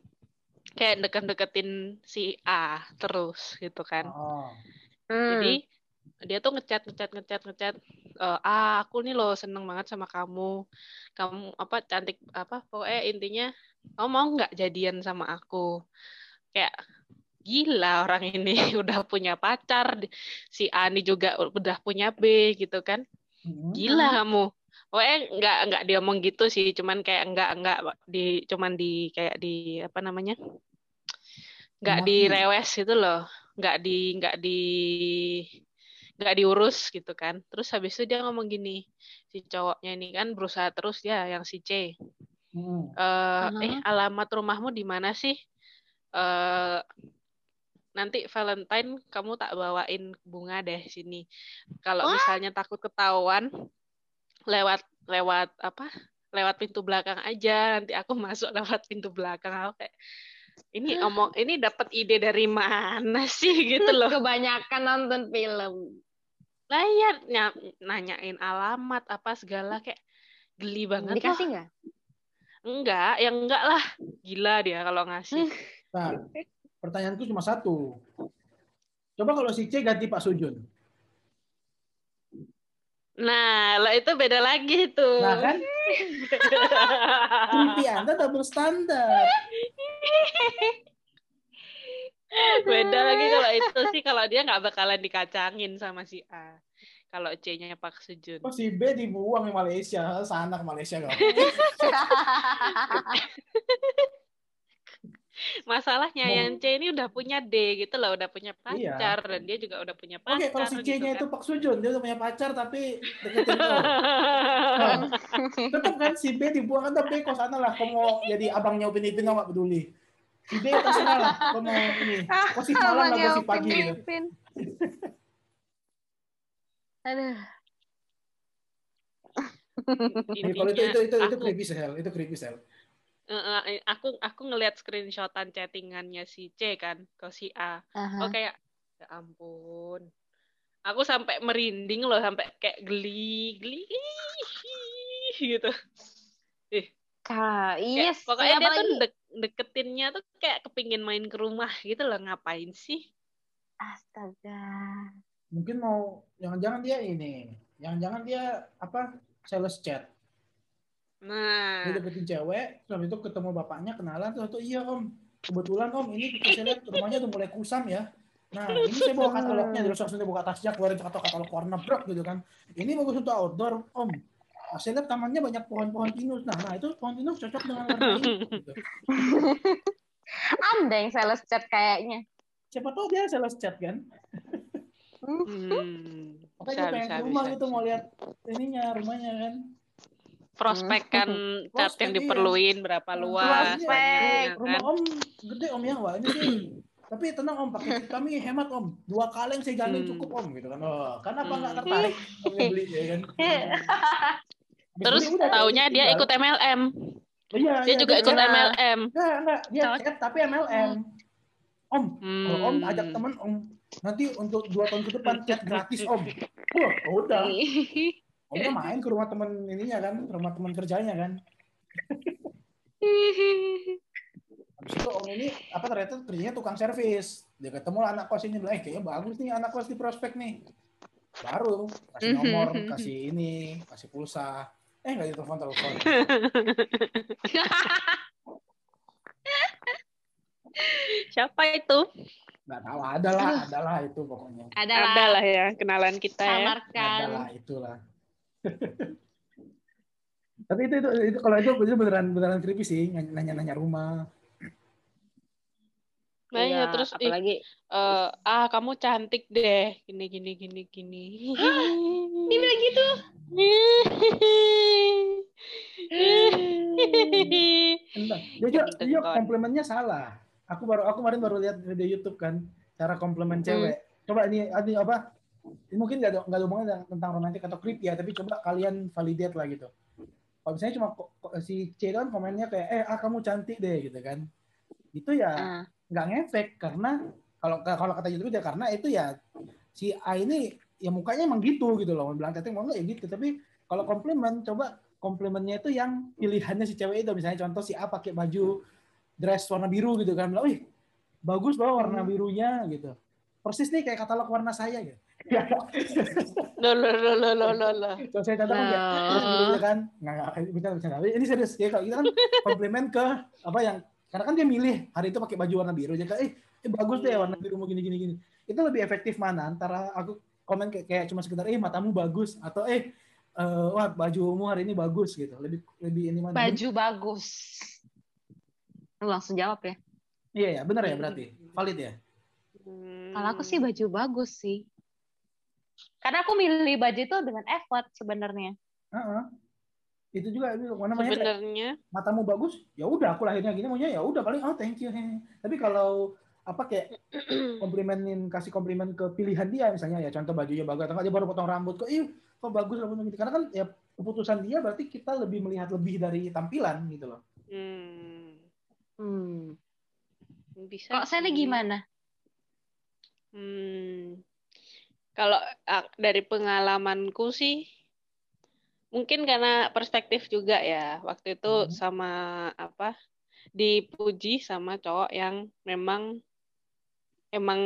kayak deket-deketin si A terus gitu kan. Oh. Hmm. Jadi dia tuh ngechat ngechat ngechat ngechat eh, ah aku nih loh seneng banget sama kamu kamu apa cantik apa pokoknya intinya kamu mau nggak jadian sama aku kayak gila orang ini [LAUGHS] udah punya pacar, si Ani juga udah punya B gitu kan. Hmm. Gila kamu. Pokoknya nggak nggak diomong gitu sih, cuman kayak nggak nggak di cuman di kayak di apa namanya? nggak direwes gitu loh, nggak di nggak di nggak diurus gitu kan. Terus habis itu dia ngomong gini, si cowoknya ini kan berusaha terus ya yang si C. Hmm. eh Aha. eh alamat rumahmu di mana sih? eh nanti Valentine kamu tak bawain bunga deh sini. Kalau misalnya takut ketahuan lewat lewat apa? Lewat pintu belakang aja. Nanti aku [LAUGHS] masuk lewat pintu belakang. Aku kayak ini omong ini dapat ide dari mana [LAUGHS] sih gitu loh. Kebanyakan nonton film. Lah ny- nanyain alamat apa segala kayak geli banget. Dikasih nggak? Enggak, yang enggak lah. Gila dia kalau ngasih. Nah, pertanyaanku cuma satu. Coba kalau si C ganti Pak Sujun. Nah, lah itu beda lagi tuh. Nah kan, mimpi Anda double standar. Beda lagi kalau itu sih kalau dia nggak bakalan dikacangin sama si A. Kalau C-nya Pak Sujun. Oh, si B dibuang di Malaysia, sana ke Malaysia. [LAUGHS] Masalahnya Mau- yang C ini udah punya D gitu loh, udah punya Iya. pacar dan dia juga udah punya pacar. Oke, kalau si gitu C-nya kan. itu Pak Sujun, dia udah punya pacar tapi deketin. [LAUGHS] Nah, tetap kan si B dibuang kan tapi kau sana lah, kau mau jadi abangnya Upin Ipin nggak peduli. Si B terserah lah, kau mau ini. Kau si malam kau si pagi gitu. [LAUGHS] Aduh. [LAUGHS] Jadi kalau itu itu itu, itu aku, creepy sel, itu creepy sel. eh, eh, aku aku ngelihat screenshotan chattingannya si C kan ke si A. Aha. Oh kayak ya ampun. Aku sampai merinding loh, sampai kayak geli, geli gitu. Kak, Kayak, yes. pokoknya dia tuh dek- deketinnya tuh kayak kepingin main ke rumah gitu loh, ngapain sih? Astaga. Mungkin mau jangan-jangan dia ini, jangan-jangan dia apa sales chat. Nah, Dia deketin cewek, terus itu ketemu bapaknya, kenalan, terus itu iya om, kebetulan om ini saya lihat [LAUGHS] rumahnya udah mulai kusam ya. Nah ini saya bawa katalognya, terus langsung dia buka tasnya, keluarin katalog-katalog warna brok gitu kan. Ini bagus untuk outdoor om. Nah, saya lihat tamannya banyak pohon-pohon pinus. Nah, nah itu pohon pinus cocok dengan warna ini. [LAUGHS] Gitu. Anda yang sales chat kayaknya. Siapa tahu dia sales chat kan? Hmm, Makanya pengen ke rumah bisa. gitu mau lihat ininya rumahnya kan. Prospek kan cat Prospek, yang iya. diperluin berapa Nah, luas, prospek. banyaknya Rumah kan. om gede om ya, wah ini sih. [CLEARS THROAT] Tapi tenang om, pakai kami hemat om. Dua kaleng saya gandeng Hmm. cukup om gitu kan. Oh, kan apa nggak Hmm. tertarik om beli ya kan? [LAUGHS] [LAUGHS] Habis Terus beli, taunya dia ikut MLM. Iya, Dia iya, juga ikut chat. MLM. Enggak, enggak, dia chat tapi MLM. Om, kalau om Hmm. ajak temen om nanti untuk dua tahun ke depan chat gratis om. Wah, udah. Omnya main ke rumah temen ininya kan, ke rumah teman kerjanya kan. Habis itu om ini apa ternyata kerjanya tukang servis. Dia ketemu lah anak kos ini bilang, eh kayaknya bagus nih anak kos di prospek nih. Baru kasih nomor, kasih ini, kasih pulsa. Eh nggak ditelepon telepon. [LAUGHS] Siapa itu? Nggak tahu, ada lah, ada lah itu pokoknya. Adalah Ada lah ya kenalan kita ya. Samarkan. lah itulah. [LAUGHS] Tapi itu, itu, itu kalau itu, itu beneran beneran creepy sih nanya-nanya rumah. Nah, ya, terus ih, apalagi eh, ah kamu cantik deh, gini gini gini gini. [GASPS] dia bilang gitu. [LAUGHS] Entar, dia dia kon. komplimennya salah. Aku baru aku kemarin baru lihat video YouTube kan cara komplimen Hmm. cewek. Coba ini ini apa? Ini mungkin nggak ada nggak ada hubungannya tentang romantis atau creepy ya, tapi coba kalian validate lah gitu. Kalau misalnya cuma si C kan komennya kayak eh ah kamu cantik deh gitu kan. Itu ya Ah. nggak ngefek karena kalau kalau kata YouTube ya karena itu ya si A ini ya mukanya emang gitu gitu loh. Mau bilang cantik mau nggak ya gitu. Tapi kalau komplimen coba komplimennya itu yang pilihannya si cewek itu misalnya contoh si A pakai baju dress warna biru gitu kan. Bilang, Wih, bagus loh warna birunya gitu. Persis nih kayak katalog warna saya gitu. Ya, [LAUGHS] Loh, loh, loh, loh, loh, loh, loh. Kalau saya contoh kan kayak Nah. terus biru kan nggak nggak bisa bisa ini serius ya kalau kita kan komplimen ke apa yang karena kan dia milih hari itu pakai baju warna biru jadi eh eh, bagus deh warna birumu gini gini gini itu lebih efektif mana antara aku komen kayak, kayak cuma sekedar eh matamu bagus atau eh eh, wah bajumu hari ini bagus gitu lebih lebih ini mana Baju bagus. Lu langsung jawab ya. iya ya benar ya berarti? Valid ya? Hmm. Kalau aku sih baju bagus sih. Karena aku milih baju itu dengan effort sebenarnya. Heeh. itu juga itu namanya sebenarnya. matamu bagus ya udah aku lahirnya gini. Maunya ya udah paling oh thank you. [LAUGHS] Tapi kalau apa kayak [CLEARS THROAT] komplimenin kasih komplimen ke pilihan dia misalnya ya contoh bajunya bagus atau nggak dia baru potong rambut kok ih kok bagus rambutnya gitu karena kan ya keputusan dia berarti kita lebih melihat lebih dari tampilan gitu loh. Hmm, Hmm. bisa Kalau sih. gimana? Hmm, kalau ah, dari pengalamanku sih, mungkin karena perspektif juga ya. Waktu itu Hmm. sama apa, dipuji sama cowok yang memang emang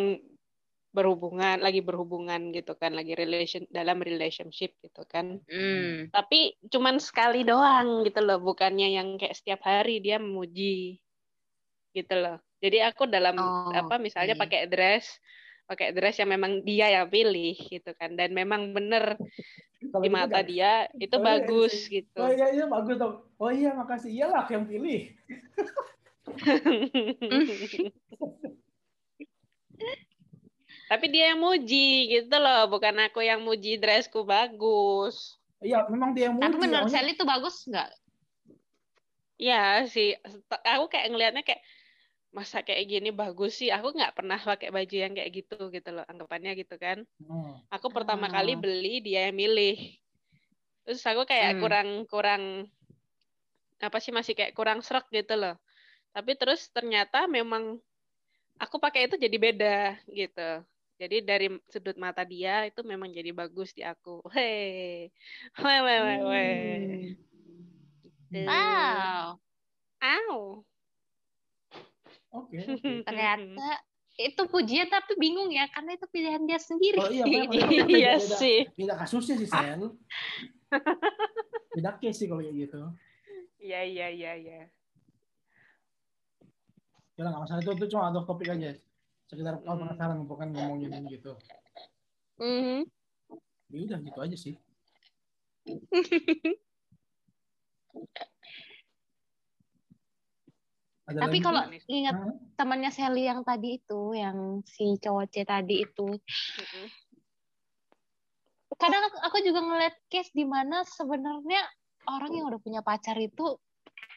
berhubungan, lagi berhubungan gitu kan, lagi relation dalam relationship gitu kan. Hmm. Tapi cuman sekali doang gitu loh, bukannya yang kayak setiap hari dia memuji gitu loh. Jadi aku dalam Oh, apa misalnya oke. pakai dress, pakai dress yang memang dia yang pilih gitu kan, dan memang bener kalau di gitu mata dia itu Oh, iya, bagus iya. gitu. oh iya iya bagus dong oh iya makasih iyalah yang pilih [LAUGHS] Tapi dia yang muji gitu loh, bukan aku yang muji dressku bagus. iya memang dia yang Tapi muji menurut maunya- Sally itu bagus nggak? Ya sih, aku kayak ngelihatnya kayak masa kayak gini bagus sih. Aku nggak pernah pakai baju yang kayak gitu gitu loh, anggapannya gitu kan. Hmm. Aku pertama Ah. kali beli dia yang milih. Terus aku kayak Hmm. kurang kurang apa sih masih kayak kurang serak gitu loh. Tapi terus ternyata memang aku pakai itu jadi beda gitu. Jadi dari sudut mata dia itu memang jadi bagus di aku. Hei, weh, weh, weh, weh. Gitu. Wow. Au. [LAUGHS] oke oke Ternyata itu pujian tapi bingung ya karena itu pilihan dia sendiri. oh iya makanya- [LAUGHS] makanya beda- Iya beda- sih. beda kasusnya sih Sel beda case sih kalau kayak gitu Iya, iya, iya, iya. ya nggak masalah itu itu cuma ada topik aja sekitar kalau Hmm. penasaran bukan ngomongin gitu Mhm. ya udah gitu aja sih [LAUGHS] Ada Tapi kalau ingat Hah? temannya Sally yang tadi itu, yang si cowok C tadi itu, Mm-mm. kadang aku- juga ngeliat case di mana sebenarnya orang yang udah punya pacar itu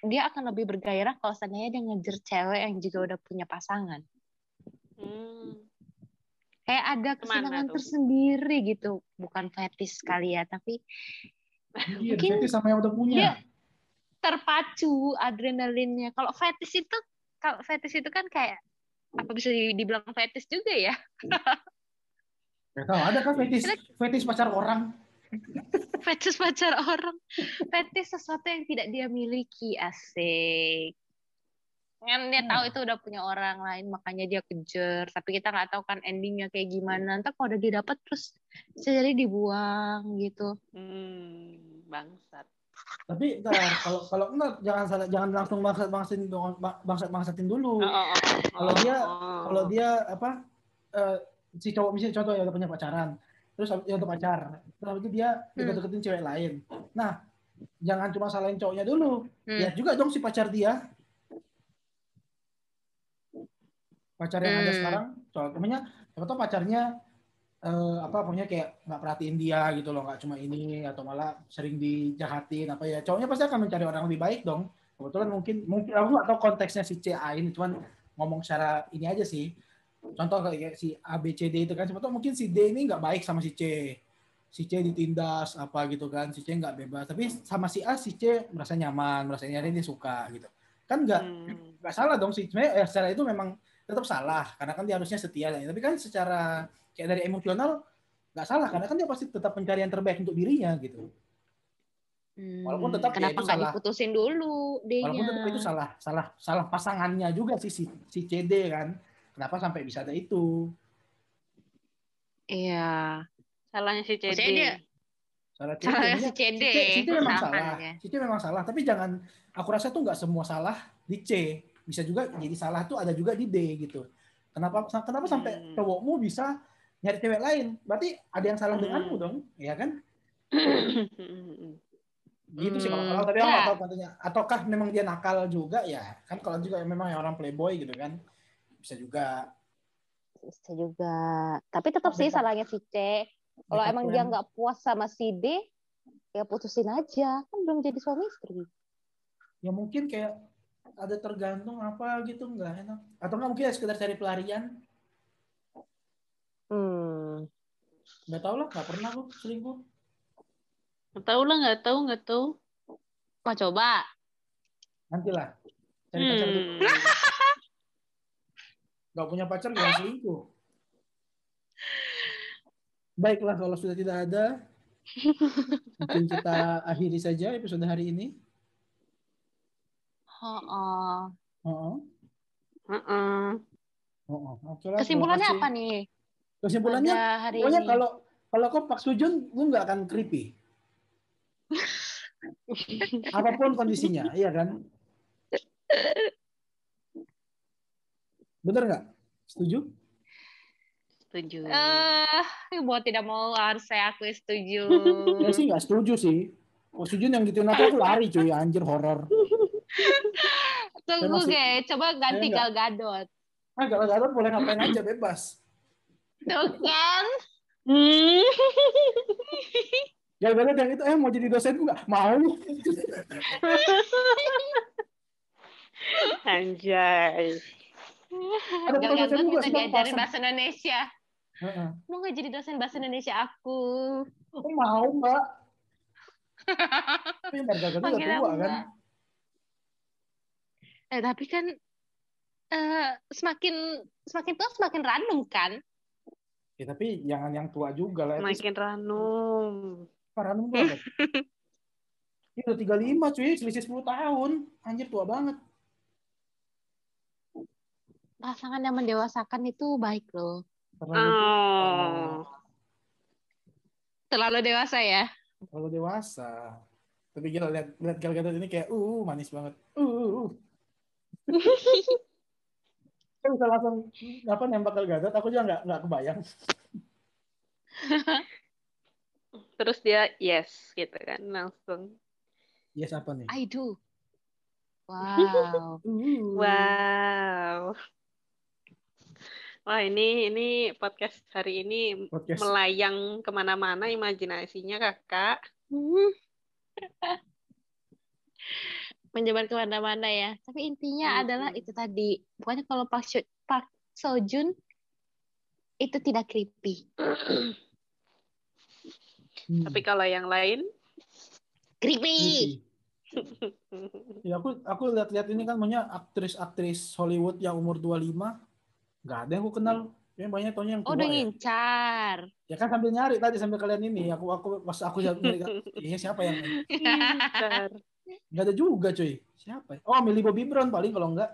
dia akan lebih bergairah kalau seandainya dia ngejar cewek yang juga udah punya pasangan. Hmm. Kayak ada kesenangan tersendiri gitu, bukan fetish kali ya, tapi Iya, Mungkin fetish sama yang udah punya. dia terpacu adrenalinnya. Kalau fetish itu, kalau fetish itu kan kayak apa bisa di- dibilang fetish juga ya? [LAUGHS] Gak tahu, ada kan fetish, fetish pacar orang? [LAUGHS] Fetish pacar orang, fetish sesuatu yang tidak dia miliki, asik. Kan dia tahu Hmm. itu udah punya orang lain, makanya dia kejar. Tapi kita nggak tahu kan endingnya kayak gimana. Ntar kalau udah didapat terus bisa jadi dibuang gitu. Hmm, bangsat. Tapi ntar, kalau kalau enggak jangan salah jangan langsung bangsat bangsatin bangsat bangsatin dulu. Oh, oh, oh, Kalau dia-. Kalau dia apa eh, si cowok misalnya contoh yang udah punya pacaran, terus dia udah pacar, terus itu dia deket-deketin cewek lain. Nah, jangan cuma salahin cowoknya dulu, Hmm. lihat juga dong si pacar dia. Pacar yang ada Hmm. sekarang, contohnya, siapa tahu pacarnya eh, apa pokoknya kayak nggak perhatiin dia gitu loh, nggak cuma ini atau malah sering dijahatin apa ya. Cowoknya pasti akan mencari orang lebih baik dong. Kebetulan mungkin mungkin aku nggak tahu konteksnya si CA ini, cuman ngomong secara ini aja sih. Contoh kayak si A B C D itu kan, tahu mungkin si D ini nggak baik sama si C. Si C ditindas apa gitu kan, si C nggak bebas. Tapi sama si A, si C merasa nyaman, merasa nyari dia suka gitu. Kan nggak Hmm. nggak salah dong sih. Sebenarnya ya, secara itu memang tetap salah karena kan dia harusnya setia. Tapi kan secara kayak dari emosional nggak salah karena kan dia pasti tetap mencari yang terbaik untuk dirinya gitu. Walaupun tetap ya kenapa nggak salah. diputusin dulu Walaupun tetap dia? itu salah salah salah pasangannya juga sih si, si CD kan. Kenapa sampai bisa ada itu? Iya. Salahnya si CD. Maksudnya dia- Salah CD. Salahnya Maksudnya si CD. Si C, si C memang salah. Si C memang salah. Tapi jangan. Aku rasa tuh nggak semua salah di C. Bisa juga jadi salah tuh ada juga di D gitu. Kenapa kenapa sampai Hmm. cowokmu bisa nyari cewek lain? Berarti ada yang salah Hmm. denganmu dong, ya kan? [CLEARS THROAT] Gitu sih kalau Hmm. kalau tapi aku Ya. nggak tahu katanya. Ataukah memang dia nakal juga ya? Kan kalau juga memang yang orang playboy gitu kan. Bisa juga. Bisa juga. Tapi tetap sih salahnya si C. Kalau emang dia nggak puas sama si D, ya putusin aja. Kan belum jadi suami istri. Ya mungkin kayak ada tergantung apa gitu nggak enak. Atau nggak mungkin ya sekedar cari pelarian. Hmm. Nggak tahu lah, nggak pernah aku selingkuh. Nggak tahu lah, nggak tahu, nggak tahu. Mau coba? Nantilah. Cari pacar dulu. Hmm. Nggak punya pacar jangan selingkuh. Baiklah kalau sudah tidak ada, mungkin kita akhiri saja episode hari ini. Oh, Oh, Heeh. oh, oh. Oke lah, Kesimpulannya apa nih? Kesimpulannya, pokoknya ini. kalau kalau kau Pak Sujun, lu nggak akan creepy. [LAUGHS] Apa pun kondisinya, iya kan? Bener nggak? Setuju? Setuju. Eh, buat tidak mau harus saya akui setuju. Ya sih nggak setuju sih. Pak Sujun yang gituin aku, aku lari cuy, anjir horor. Tunggu, masih- Ge. Coba ganti Gal Gadot. Ah, kalau Gadot boleh ngapain aja bebas. Tuh kan? Hmm. Gal Gadot yang itu eh mau jadi dosenku nggak? Mau. Anjay. Ada dosen minta sih, Bang, diajarin bahasa Indonesia. Heeh. Mau nggak jadi dosen bahasa Indonesia aku? Oh, mau mbak. Tapi udah tua kan. Eh, tapi kan eh semakin semakin tua semakin random kan? Ya, tapi jangan yang tua juga lah. Makin ranum. sekarang banget. Ini udah 35 cuy, selisih 10 tahun. Anjir tua banget. Pasangan yang mendewasakan itu baik loh. Terlalu, Oh. Terlalu dewasa ya. terlalu dewasa. Tapi gila lihat lihat Gal Gadot ini kayak uh manis banget. Uh. uh, uh. [LAUGHS] Saya bisa langsung apa nembak Gal Gadot, aku juga nggak nggak kebayang. [LAUGHS] Terus dia yes gitu kan langsung. Yes apa nih? I do. [LAUGHS] Wow. Wow. Wah ini ini podcast hari ini Podcast. melayang ke mana-mana imajinasinya kakak. [LAUGHS] Hmm. Menjabat ke mana-mana ya. Tapi intinya Mhm. adalah itu tadi. Pokoknya kalau Park, Seo- Park Sojun itu tidak creepy. Hmm. [CLEARS THROAT] Tapi kalau yang lain, Creepy. Creepy. [LAUGHS] Ya aku aku lihat-lihat ini kan banyak aktris-aktris Hollywood yang umur 25 nggak ada yang aku kenal. Kayaknya banyak taunya yang Oh, tua udah ya. ngincar. Ya kan sambil nyari tadi sambil kalian ini aku aku pas aku nyari [LAUGHS] iya siapa yang Pintar. [LAUGHS] nggak ada juga cuy. Siapa? ya? Oh, Millie Bobby Brown paling kalau enggak.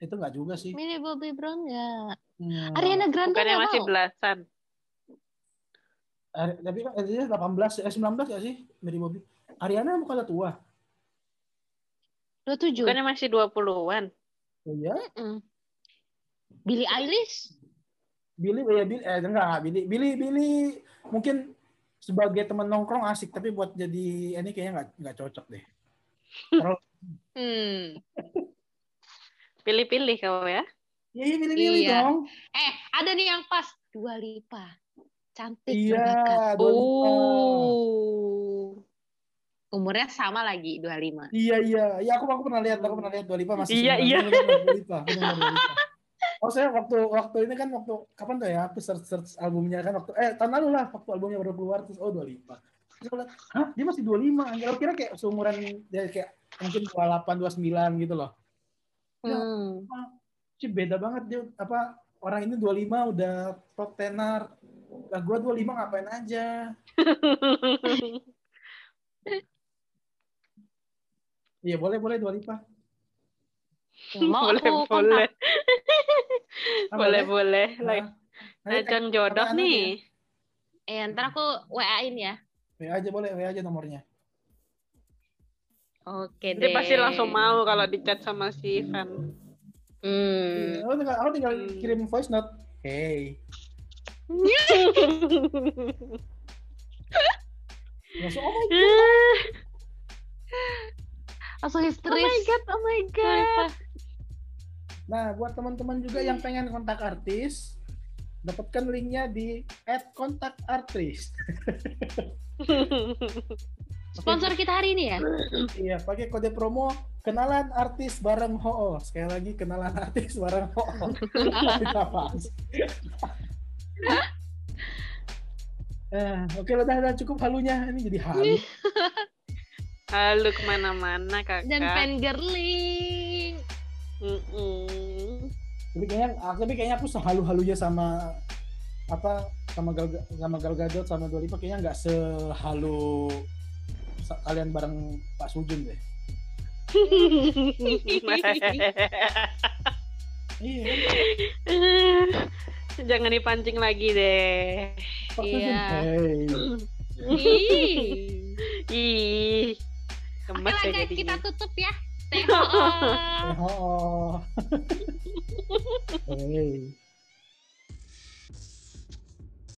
Itu enggak juga sih. Millie Bobby Brown nggak? Hmm. Ariana Grande Bukannya nggak masih mau? belasan. Ari- tapi kan eh, dia 18 eh 19 ya sih Millie Bobby. Ariana bukan udah tua. 27. Bukannya masih 20-an. Oh iya. Mm. Billie Eilish? Billy ya Billy eh enggak enggak Billy Billy Billy mungkin sebagai teman nongkrong asik tapi buat jadi ini kayaknya nggak nggak cocok deh. [LAUGHS] Kalau hmm. pilih-pilih kau ya? Iya, iya pilih-pilih iya. dong. Eh ada nih yang pas. Dua lipa. Cantik iya, berbakat. oh. Umurnya sama lagi 25 iya iya. Ya aku aku pernah lihat aku pernah lihat 25 masih iya iya. 25, 25, 25. Oh, saya waktu waktu ini kan waktu kapan tuh ya? Aku search search albumnya kan waktu eh tahun lalu lah waktu albumnya baru keluar terus oh Dua Lipa. Terus aku lihat, hah dia masih 25 anjir. Aku kira kayak seumuran dia kayak mungkin 28 29 gitu loh. Ya. Hmm. Cih beda banget dia apa orang ini 25 udah top tenar. Lah gua 25 ngapain aja? [LAUGHS] Iya, boleh boleh Dua Lipa. Mau boleh, aku boleh. Boleh, boleh. Lagi Nah, ajang jodoh nih. Eh, ntar aku WA-in ya. WA aja boleh, WA aja nomornya. Oke Dia deh. pasti langsung mau kalau dicat sama si Ivan. Hmm. Aku tinggal, aku tinggal Hmm. kirim voice note. Hey, [LAUGHS] langsung oh my god. Langsung oh histeris. my god, oh my god. Nah, buat teman-teman juga yang pengen kontak artis, dapatkan linknya di @kontakartis. [LAUGHS] Sponsor kita hari ini ya? Iya, pakai kode promo kenalan artis bareng Ho. Sekali lagi kenalan artis bareng Ho. Apa? [LAUGHS] Eh, oke udah, udah cukup halunya ini jadi halu. [LAUGHS] Halo ke mana-mana kakak. Dan pen girling. Mm-mm. Tapi kayaknya, ah, tapi kayaknya aku sehalu-halunya sama apa sama Gal sama Gal Gadot sama Dua Lipa kayaknya nggak sehalu kalian bareng Pak Sujun deh. [LAUGHS] Iya? Jangan dipancing lagi deh. Pak. Iya. Ih. Ih. Oke ya kita tutup ya. Stay [LAUGHS] home. Oh. [LAUGHS] hey.